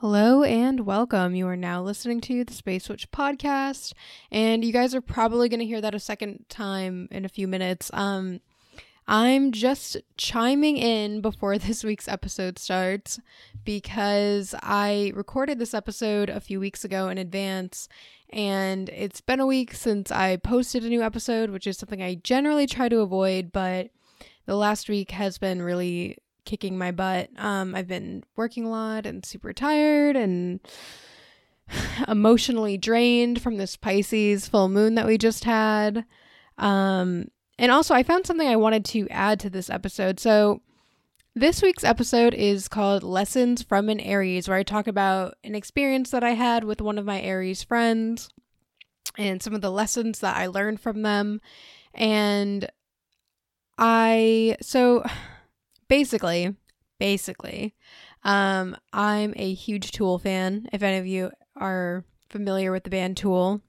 Hello and welcome. You are now listening to the Space Witch podcast, and you guys are probably going to hear that a second time in a few minutes. Um, I'm just chiming in before this week's episode starts because I recorded this episode a few weeks ago in advance, and it's been a week since I posted a new episode, which is something I generally try to avoid, but the last week has been really kicking my butt. Um, I've been working a lot and super tired and emotionally drained from this Pisces full moon that we just had. Um, and also, I found something I wanted to add to this episode. So, this week's episode is called Lessons from an Aries, where I talk about an experience that I had with one of my Aries friends and some of the lessons that I learned from them. And I, so basically, basically, um, I'm a huge Tool fan. If any of you are familiar with the band Tool,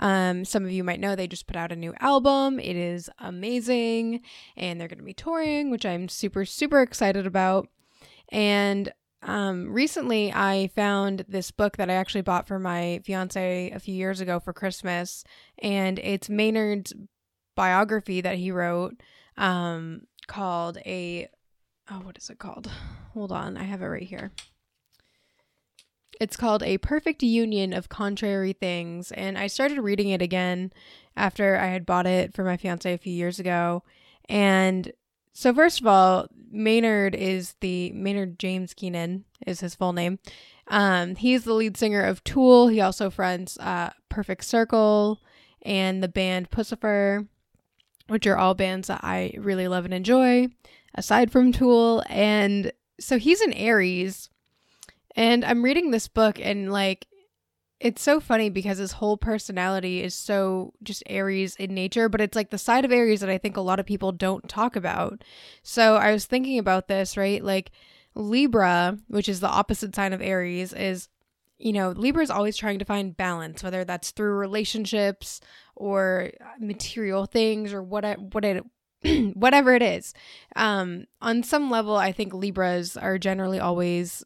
um, some of you might know they just put out a new album. It is amazing, and they're going to be touring, which I'm super, super excited about. And um, recently, I found this book that I actually bought for my fiance a few years ago for Christmas, and it's Maynard's biography that he wrote um, called a oh, what is it called? Hold on, I have it right here. It's called A Perfect Union of Contrary Things, and I started reading it again after I had bought it for my fiance a few years ago. And so, first of all, Maynard is the Maynard James Keenan is his full name. Um, he's the lead singer of Tool. He also fronts uh, Perfect Circle and the band Puscifer, which are all bands that I really love and enjoy aside from Tool. And so he's an Aries. And I'm reading this book and like it's so funny because his whole personality is so just Aries in nature, but it's like the side of Aries that I think a lot of people don't talk about. So I was thinking about this, right? Like Libra, which is the opposite sign of Aries, is you know, Libra is always trying to find balance, whether that's through relationships or uh, material things or what what it whatever it is. Um, on some level, I think Libras are generally always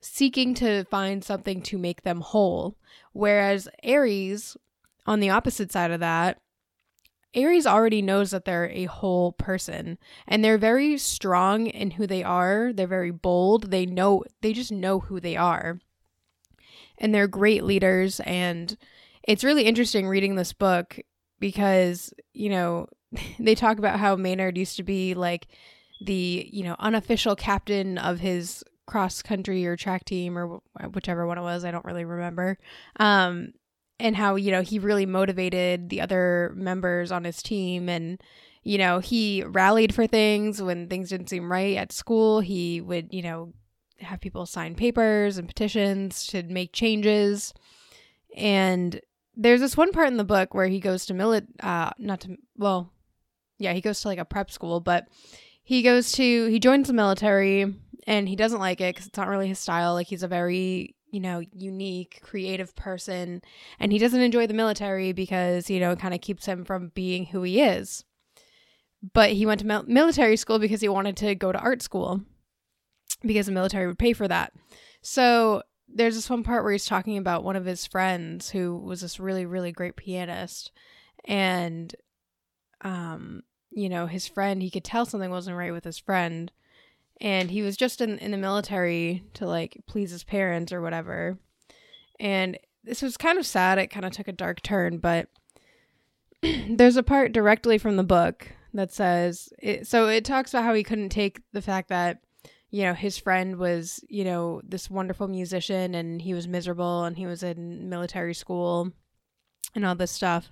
seeking to find something to make them whole. Whereas Aries, on the opposite side of that, Aries already knows that they're a whole person and they're very strong in who they are. They're very bold. They know, they just know who they are. And they're great leaders. And it's really interesting reading this book because, you know, they talk about how Maynard used to be like the, you know, unofficial captain of his cross country or track team or whichever one it was. I don't really remember. Um, and how, you know, he really motivated the other members on his team and, you know, he rallied for things when things didn't seem right at school. He would, you know, have people sign papers and petitions to make changes. And there's this one part in the book where he goes to milit uh not to well yeah, he goes to like a prep school, but he goes to he joins the military and he doesn't like it because it's not really his style. Like he's a very you know unique, creative person, and he doesn't enjoy the military because you know it kind of keeps him from being who he is. But he went to mil- military school because he wanted to go to art school because the military would pay for that. So there's this one part where he's talking about one of his friends who was this really really great pianist and um, you know, his friend, he could tell something wasn't right with his friend. And he was just in, in the military to like please his parents or whatever. And this was kind of sad. It kind of took a dark turn, but there's a part directly from the book that says it, so it talks about how he couldn't take the fact that you know his friend was you know this wonderful musician and he was miserable and he was in military school and all this stuff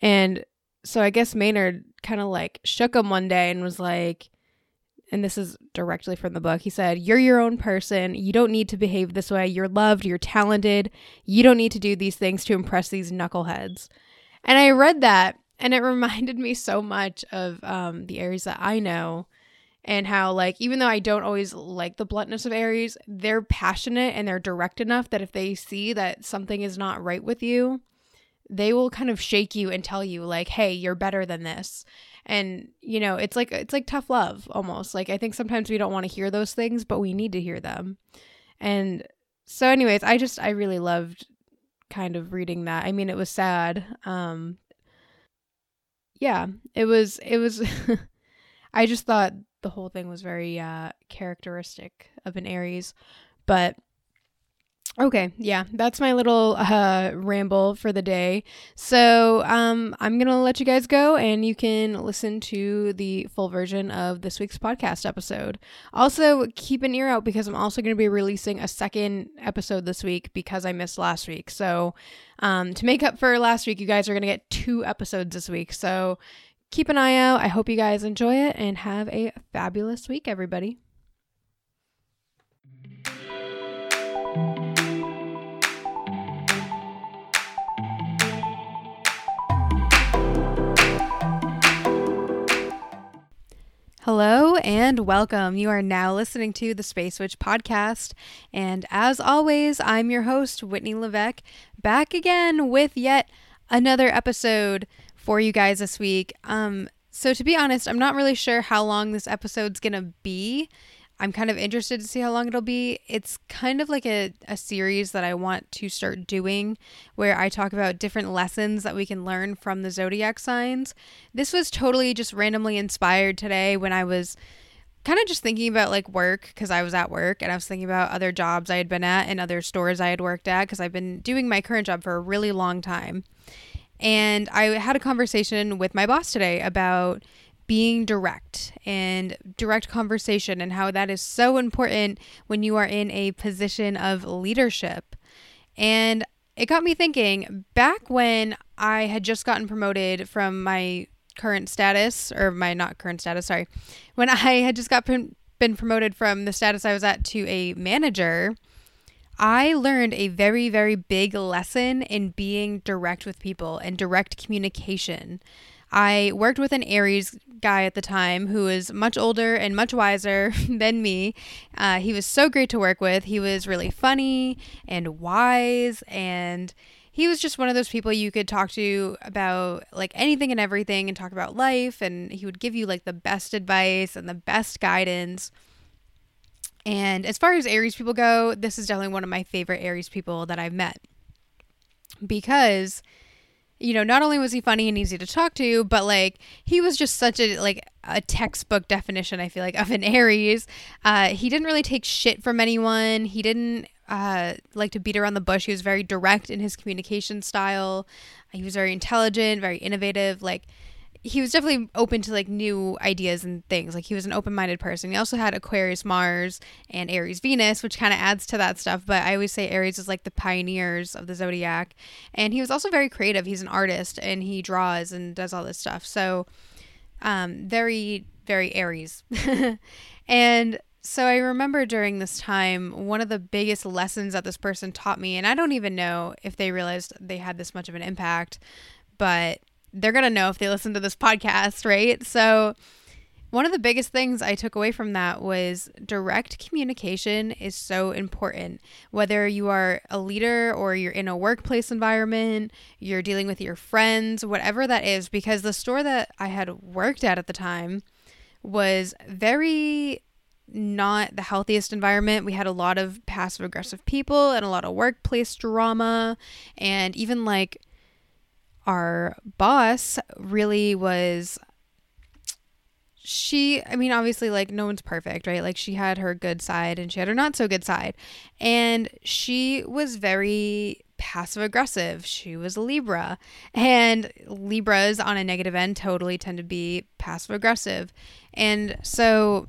and so I guess Maynard kind of like shook him one day and was like, and this is directly from the book. He said, You're your own person. You don't need to behave this way. You're loved. You're talented. You don't need to do these things to impress these knuckleheads. And I read that and it reminded me so much of um, the Aries that I know and how, like, even though I don't always like the bluntness of Aries, they're passionate and they're direct enough that if they see that something is not right with you, they will kind of shake you and tell you like hey you're better than this and you know it's like it's like tough love almost like i think sometimes we don't want to hear those things but we need to hear them and so anyways, I just I really loved kind of reading that. I mean, it was sad. Um yeah, it was it was I just thought the whole thing was very uh characteristic of an Aries. But Okay, yeah, that's my little uh, ramble for the day. So um, I'm going to let you guys go and you can listen to the full version of this week's podcast episode. Also, keep an ear out because I'm also going to be releasing a second episode this week because I missed last week. So um, to make up for last week, you guys are going to get two episodes this week. So keep an eye out. I hope you guys enjoy it and have a fabulous week, everybody. Hello and welcome. You are now listening to the Space Witch podcast. And as always, I'm your host, Whitney Levesque, back again with yet another episode for you guys this week. Um, so to be honest, I'm not really sure how long this episode's gonna be. I'm kind of interested to see how long it'll be. It's kind of like a, a series that I want to start doing where I talk about different lessons that we can learn from the zodiac signs. This was totally just randomly inspired today when I was kind of just thinking about like work because I was at work and I was thinking about other jobs I had been at and other stores I had worked at because I've been doing my current job for a really long time. And I had a conversation with my boss today about being direct and direct conversation and how that is so important when you are in a position of leadership. And it got me thinking back when I had just gotten promoted from my current status, or my not current status, sorry, when I had just got been promoted from the status I was at to a manager. I learned a very, very big lesson in being direct with people and direct communication. I worked with an Aries guy at the time who was much older and much wiser than me. Uh, he was so great to work with. He was really funny and wise and he was just one of those people you could talk to about like anything and everything and talk about life and he would give you like the best advice and the best guidance. And as far as Aries people go, this is definitely one of my favorite Aries people that I've met because you know, not only was he funny and easy to talk to, but like he was just such a like a textbook definition, I feel like, of an Aries. Uh, he didn't really take shit from anyone. He didn't uh, like to beat around the bush. He was very direct in his communication style. He was very intelligent, very innovative. Like he was definitely open to like new ideas and things. Like he was an open-minded person. He also had Aquarius Mars and Aries Venus, which kind of adds to that stuff, but I always say Aries is like the pioneers of the zodiac. And he was also very creative. He's an artist and he draws and does all this stuff. So um very very Aries. and so I remember during this time, one of the biggest lessons that this person taught me, and I don't even know if they realized they had this much of an impact, but they're going to know if they listen to this podcast, right? So, one of the biggest things I took away from that was direct communication is so important. Whether you are a leader or you're in a workplace environment, you're dealing with your friends, whatever that is, because the store that I had worked at at the time was very not the healthiest environment. We had a lot of passive aggressive people and a lot of workplace drama and even like our boss really was she i mean obviously like no one's perfect right? Like she had her good side and she had her not so good side. And she was very passive aggressive. She was a libra. And libras on a negative end totally tend to be passive aggressive. And so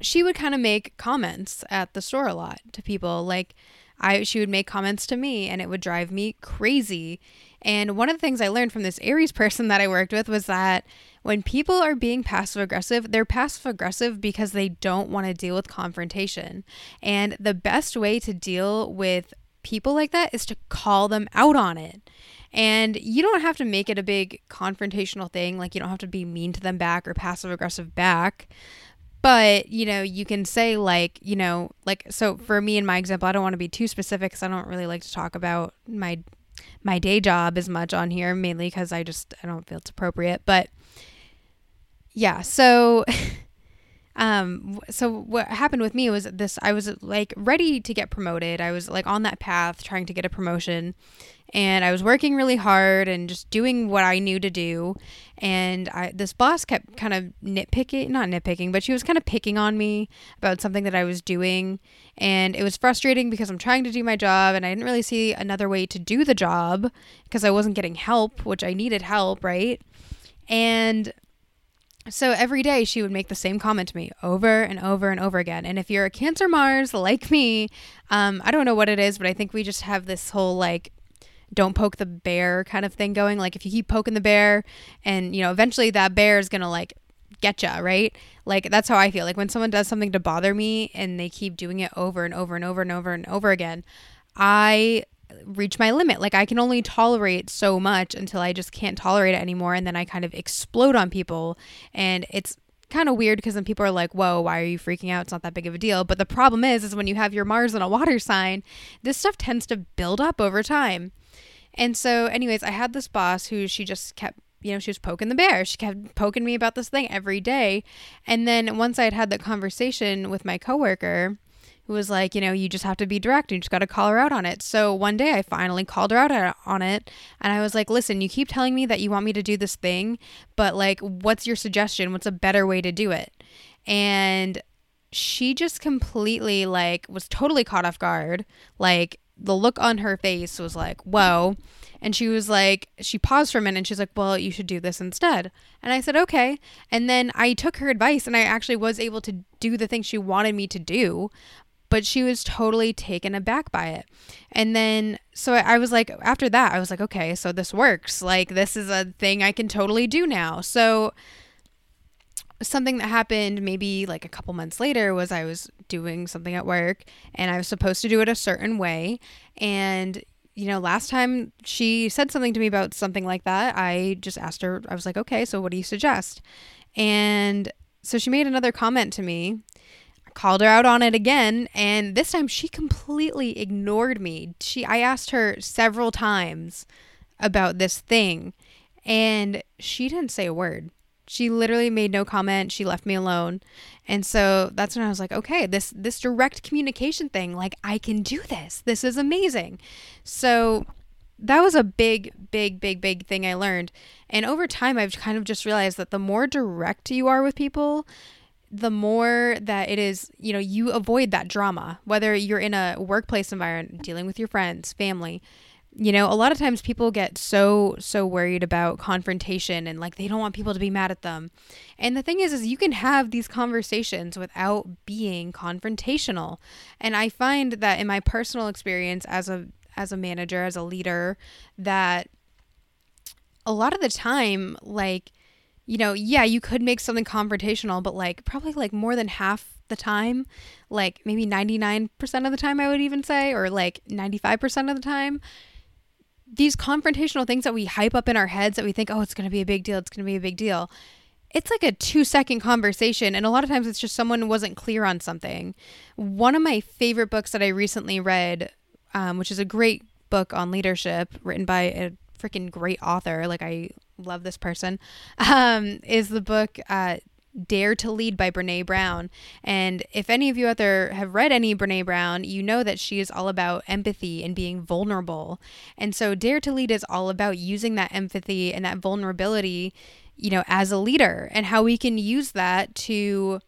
she would kind of make comments at the store a lot to people. Like i she would make comments to me and it would drive me crazy and one of the things I learned from this Aries person that I worked with was that when people are being passive aggressive, they're passive aggressive because they don't want to deal with confrontation. And the best way to deal with people like that is to call them out on it. And you don't have to make it a big confrontational thing. Like, you don't have to be mean to them back or passive aggressive back. But, you know, you can say, like, you know, like, so for me in my example, I don't want to be too specific because I don't really like to talk about my my day job as much on here, mainly because I just I don't feel it's appropriate. But yeah, so um so what happened with me was this i was like ready to get promoted i was like on that path trying to get a promotion and i was working really hard and just doing what i knew to do. And I, this boss kept kind of nitpicking not nitpicking but she was kind of picking on me about something that i was doing. And it was frustrating because i'm trying to do my job and i didn't really see another way to do the job because i wasn't getting help which i needed help right? And so every day she would make the same comment to me over and over and over again. And if you're a Cancer Mars like me, um, I don't know what it is, but I think we just have this whole like don't poke the bear kind of thing going. Like if you keep poking the bear, and you know eventually that bear is gonna like get ya, right? Like that's how I feel. Like when someone does something to bother me and they keep doing it over and over and over and over and over again, I reach my limit. Like I can only tolerate so much until I just can't tolerate it anymore and then I kind of explode on people and it's kind of weird because then people are like, "Whoa, why are you freaking out? It's not that big of a deal." But the problem is is when you have your Mars and a water sign, this stuff tends to build up over time. And so anyways, I had this boss who she just kept you know, she was poking the bear. She kept poking me about this thing every day. And then once I had had the conversation with my coworker, who was like, you know, you just have to be direct. You just got to call her out on it. So one day I finally called her out on it. And I was like, listen, you keep telling me that you want me to do this thing, but like, what's your suggestion? What's a better way to do it? And she just completely like was totally caught off guard. Like, the look on her face was like, whoa. And she was like, she paused for a minute and she's like, well, you should do this instead. And I said, okay. And then I took her advice and I actually was able to do the thing she wanted me to do but she was totally taken aback by it. And then, so I was like, after that, I was like, okay, so this works. Like, this is a thing I can totally do now. So, something that happened maybe like a couple months later was I was doing something at work and I was supposed to do it a certain way. And, you know, last time she said something to me about something like that, I just asked her, I was like, okay, so what do you suggest? And so she made another comment to me called her out on it again and this time she completely ignored me. She I asked her several times about this thing and she didn't say a word. She literally made no comment. She left me alone. And so that's when I was like, okay, this this direct communication thing, like I can do this. This is amazing. So that was a big, big, big, big thing I learned. And over time, I've kind of just realized that the more direct you are with people, the more that it is, you know, you avoid that drama, whether you're in a workplace environment, dealing with your friends, family. You know, a lot of times people get so so worried about confrontation and like they don't want people to be mad at them. And the thing is is you can have these conversations without being confrontational. And I find that in my personal experience as a as a manager, as a leader, that a lot of the time like you know, yeah, you could make something confrontational, but like probably like more than half the time, like maybe 99% of the time, I would even say, or like 95% of the time, these confrontational things that we hype up in our heads that we think, oh, it's going to be a big deal, it's going to be a big deal. It's like a two second conversation. And a lot of times it's just someone wasn't clear on something. One of my favorite books that I recently read, um, which is a great book on leadership written by a freaking great author. Like, I love this person, um, is the book uh, Dare to Lead by Brene Brown. And if any of you out there have read any Brene Brown, you know that she is all about empathy and being vulnerable. And so Dare to Lead is all about using that empathy and that vulnerability, you know, as a leader and how we can use that to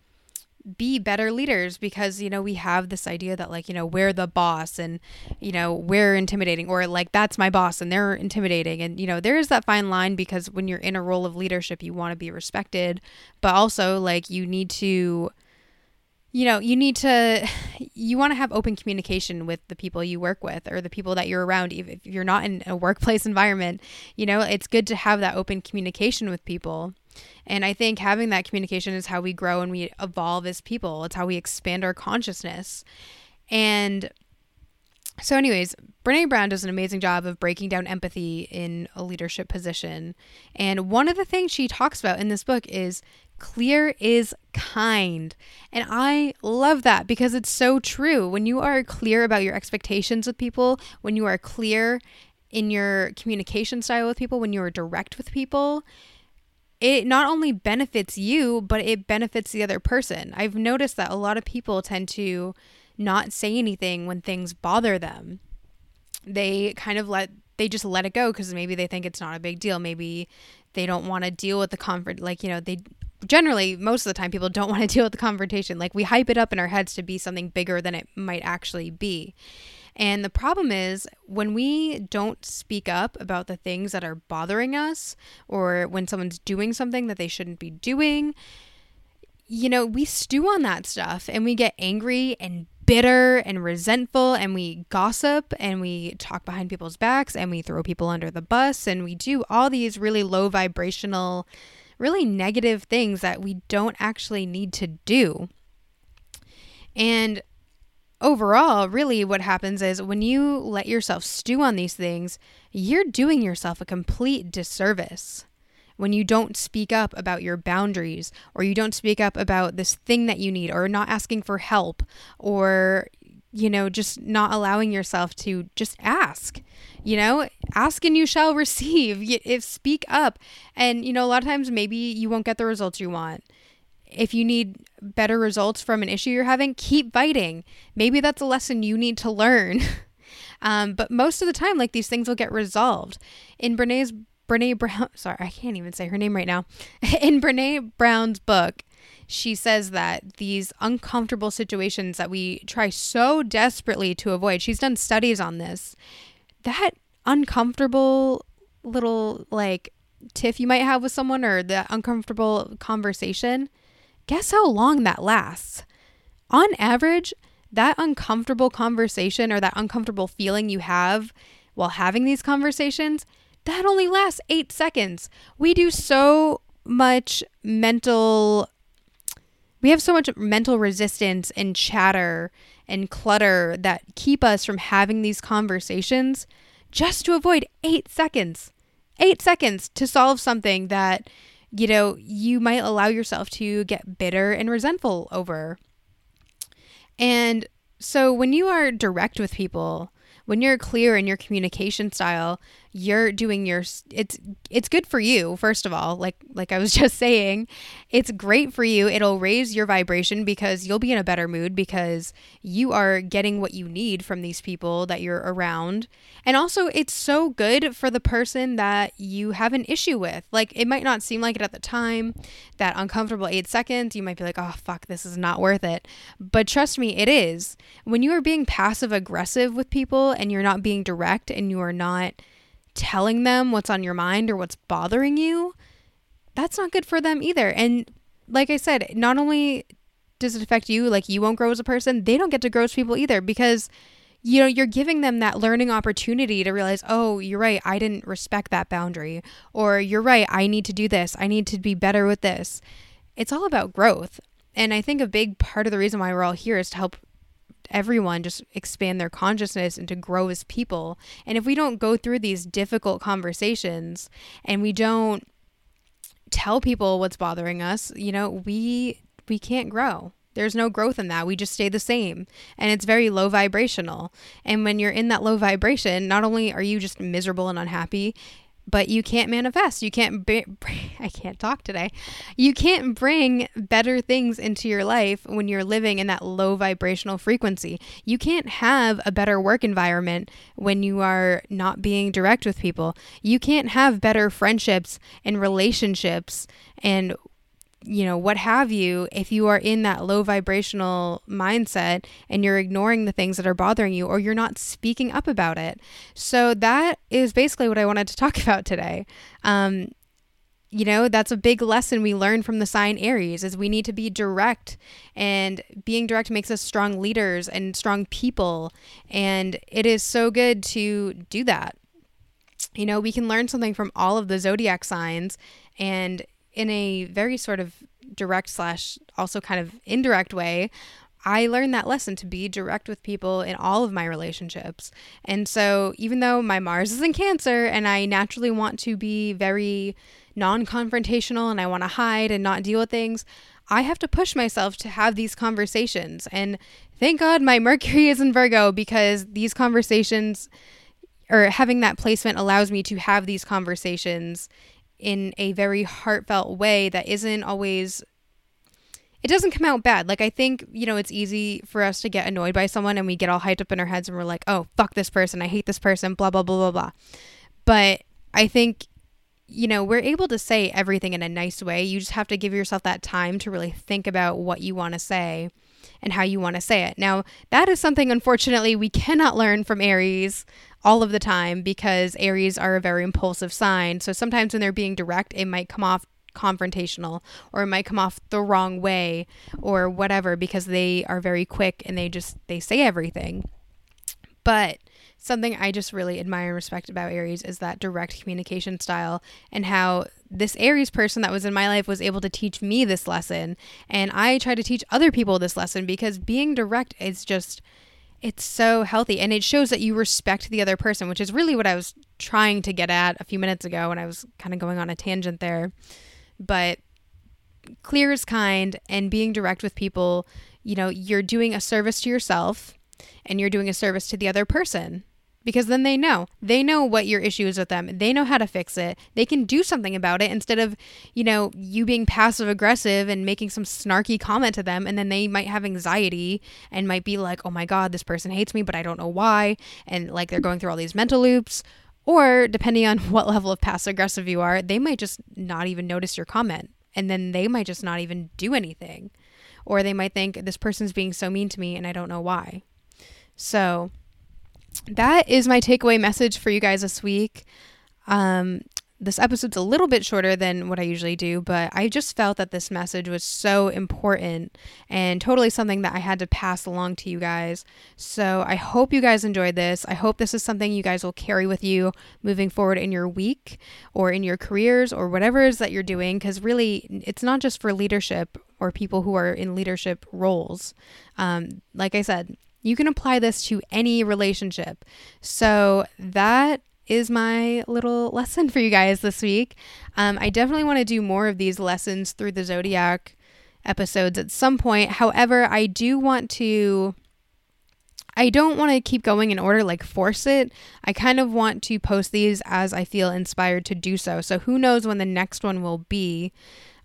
be better leaders because you know we have this idea that like you know we're the boss and you know we're intimidating or like that's my boss and they're intimidating. And you know there is that fine line because when you're in a role of leadership you want to be respected but also like you need to you know you need to you want to have open communication with the people you work with or the people that you're around. Even if you're not in a workplace environment you know it's good to have that open communication with people and I think having that communication is how we grow and we evolve as people. It's how we expand our consciousness. And so, anyways, Brene Brown does an amazing job of breaking down empathy in a leadership position. And one of the things she talks about in this book is clear is kind. And I love that because it's so true. When you are clear about your expectations with people, when you are clear in your communication style with people, when you are direct with people, it not only benefits you, but it benefits the other person. I've noticed that a lot of people tend to not say anything when things bother them. They kind of let they just let it go because maybe they think it's not a big deal. Maybe they don't want to deal with the confront like, you know, they generally most of the time people don't want to deal with the confrontation. Like we hype it up in our heads to be something bigger than it might actually be. And the problem is when we don't speak up about the things that are bothering us or when someone's doing something that they shouldn't be doing, you know, we stew on that stuff and we get angry and bitter and resentful and we gossip and we talk behind people's backs and we throw people under the bus and we do all these really low vibrational, really negative things that we don't actually need to do. And overall, really what happens is when you let yourself stew on these things, you're doing yourself a complete disservice. When you don't speak up about your boundaries, or you don't speak up about this thing that you need, or not asking for help, or, you know, just not allowing yourself to just ask. You know, ask and you shall receive. If speak up, and you know, a lot of times maybe you won't get the results you want if you need better results from an issue you're having, keep fighting. Maybe that's a lesson you need to learn. um, but most of the time, like these things will get resolved. In Brene's Brene Brown, sorry, I can't even say her name right now. In Brene Brown's book, she says that these uncomfortable situations that we try so desperately to avoid, she's done studies on this, that uncomfortable little like tiff you might have with someone or the uncomfortable conversation guess how long that lasts? On average, that uncomfortable conversation or that uncomfortable feeling you have while having these conversations, that only lasts eight seconds. We do so much mental, we have so much mental resistance and chatter and clutter that keep us from having these conversations just to avoid eight seconds. Eight seconds to solve something that you know, you might allow yourself to get bitter and resentful over. And so when you are direct with people, when you're clear in your communication style, you're doing your it's it's good for you first of all like like I was just saying. It's great for you. It'll raise your vibration because you'll be in a better mood because you are getting what you need from these people that you're around. And also it's so good for the person that you have an issue with. Like it might not seem like it at the time that uncomfortable 8 seconds you might be like oh fuck this is not worth it. But trust me it is. When you are being passive aggressive with people and you're not being direct and you are not telling them what's on your mind or what's bothering you, that's not good for them either. And like I said, not only does it affect you, like you won't grow as a person, they don't get to grow as people either because you know, you're giving them that learning opportunity to realize, oh, you're right, I didn't respect that boundary. Or you're right, I need to do this. I need to be better with this. It's all about growth. And I think a big part of the reason why we're all here is to help everyone just expand their consciousness and to grow as people. And if we don't go through these difficult conversations and we don't tell people what's bothering us, you know, we we can't grow. There's no growth in that. We just stay the same. And it's very low vibrational. And when you're in that low vibration, not only are you just miserable and unhappy, but you can't manifest. You can't, I can't talk today. You can't bring better things into your life when you're living in that low vibrational frequency. You can't have a better work environment when you are not being direct with people. You can't have better friendships and relationships and you know, what have you, if you are in that low vibrational mindset and you're ignoring the things that are bothering you or you're not speaking up about it. So that is basically what I wanted to talk about today. Um, you know, that's a big lesson we learn from the sign Aries is we need to be direct and being direct makes us strong leaders and strong people. And it is so good to do that. You know, we can learn something from all of the zodiac signs and in a very sort of direct slash also kind of indirect way I learned that lesson to be direct with people in all of my relationships. And so, even though my Mars is in Cancer and I naturally want to be very non confrontational and I want to hide and not deal with things, I have to push myself to have these conversations. And thank God my Mercury is in Virgo because these conversations or having that placement allows me to have these conversations in a very heartfelt way that isn't always it doesn't come out bad. Like I think, you know, it's easy for us to get annoyed by someone and we get all hyped up in our heads and we're like, "Oh, fuck this person. I hate this person, blah blah blah blah blah." But I think you know, we're able to say everything in a nice way. You just have to give yourself that time to really think about what you want to say and how you want to say it. Now, that is something, unfortunately, we cannot learn from Aries all of the time because Aries are a very impulsive sign. So sometimes when they're being direct, it might come off confrontational or it might come off the wrong way or whatever because they are very quick and they just they say everything. But something I just really admire and respect about Aries is that direct communication style and how this Aries person that was in my life was able to teach me this lesson. And I try to teach other people this lesson because being direct is just it's so healthy and it shows that you respect the other person, which is really what I was trying to get at a few minutes ago when I was kind of going on a tangent there. But clear is kind and being direct with people, you know, you're doing a service to yourself and you're doing a service to the other person because then they know. They know what your issue is with them. They know how to fix it. They can do something about it instead of, you know, you being passive aggressive and making some snarky comment to them. And then they might have anxiety and might be like, oh my God, this person hates me, but I don't know why. And like they're going through all these mental loops. Or depending on what level of passive aggressive you are, they might just not even notice your comment. And then they might just not even do anything. Or they might think this person's being so mean to me and I don't know why. So that is my takeaway message for you guys this week. Um, this episode's a little bit shorter than what I usually do, but I just felt that this message was so important and totally something that I had to pass along to you guys. So I hope you guys enjoyed this. I hope this is something you guys will carry with you moving forward in your week or in your careers or whatever it is that you're doing, because really, it's not just for leadership or people who are in leadership roles. Um, like I said, you can apply this to any relationship. So that is my little lesson for you guys this week. Um, I definitely want to do more of these lessons through the zodiac episodes at some point. However, I do want to. I don't want to keep going in order, like force it. I kind of want to post these as I feel inspired to do so. So who knows when the next one will be.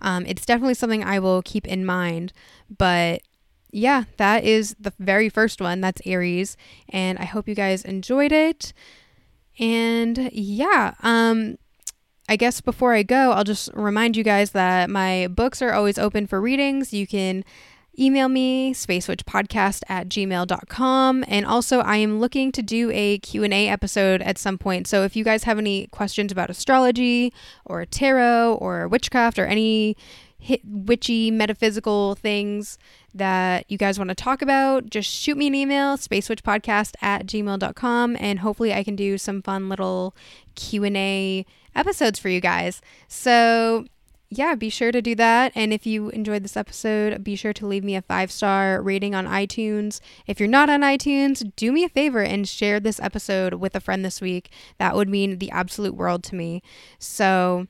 Um, it's definitely something I will keep in mind. But yeah, that is the very first one. That's Aries. And I hope you guys enjoyed it. And yeah, um, I guess before I go, I'll just remind you guys that my books are always open for readings. You can email me spacewitchpodcast at gmail.com and also i am looking to do a q&a episode at some point so if you guys have any questions about astrology or tarot or witchcraft or any witchy metaphysical things that you guys want to talk about, just shoot me an email, spacewitchpodcast at gmail.com, and hopefully I can do some fun little Q&A episodes for you guys. So yeah, be sure to do that. And if you enjoyed this episode, be sure to leave me a five star rating on iTunes. If you're not on iTunes, do me a favor and share this episode with a friend this week. That would mean the absolute world to me. So,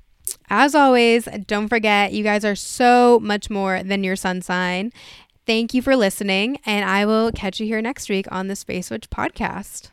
as always, don't forget you guys are so much more than your sun sign. Thank you for listening, and I will catch you here next week on the Space Witch podcast.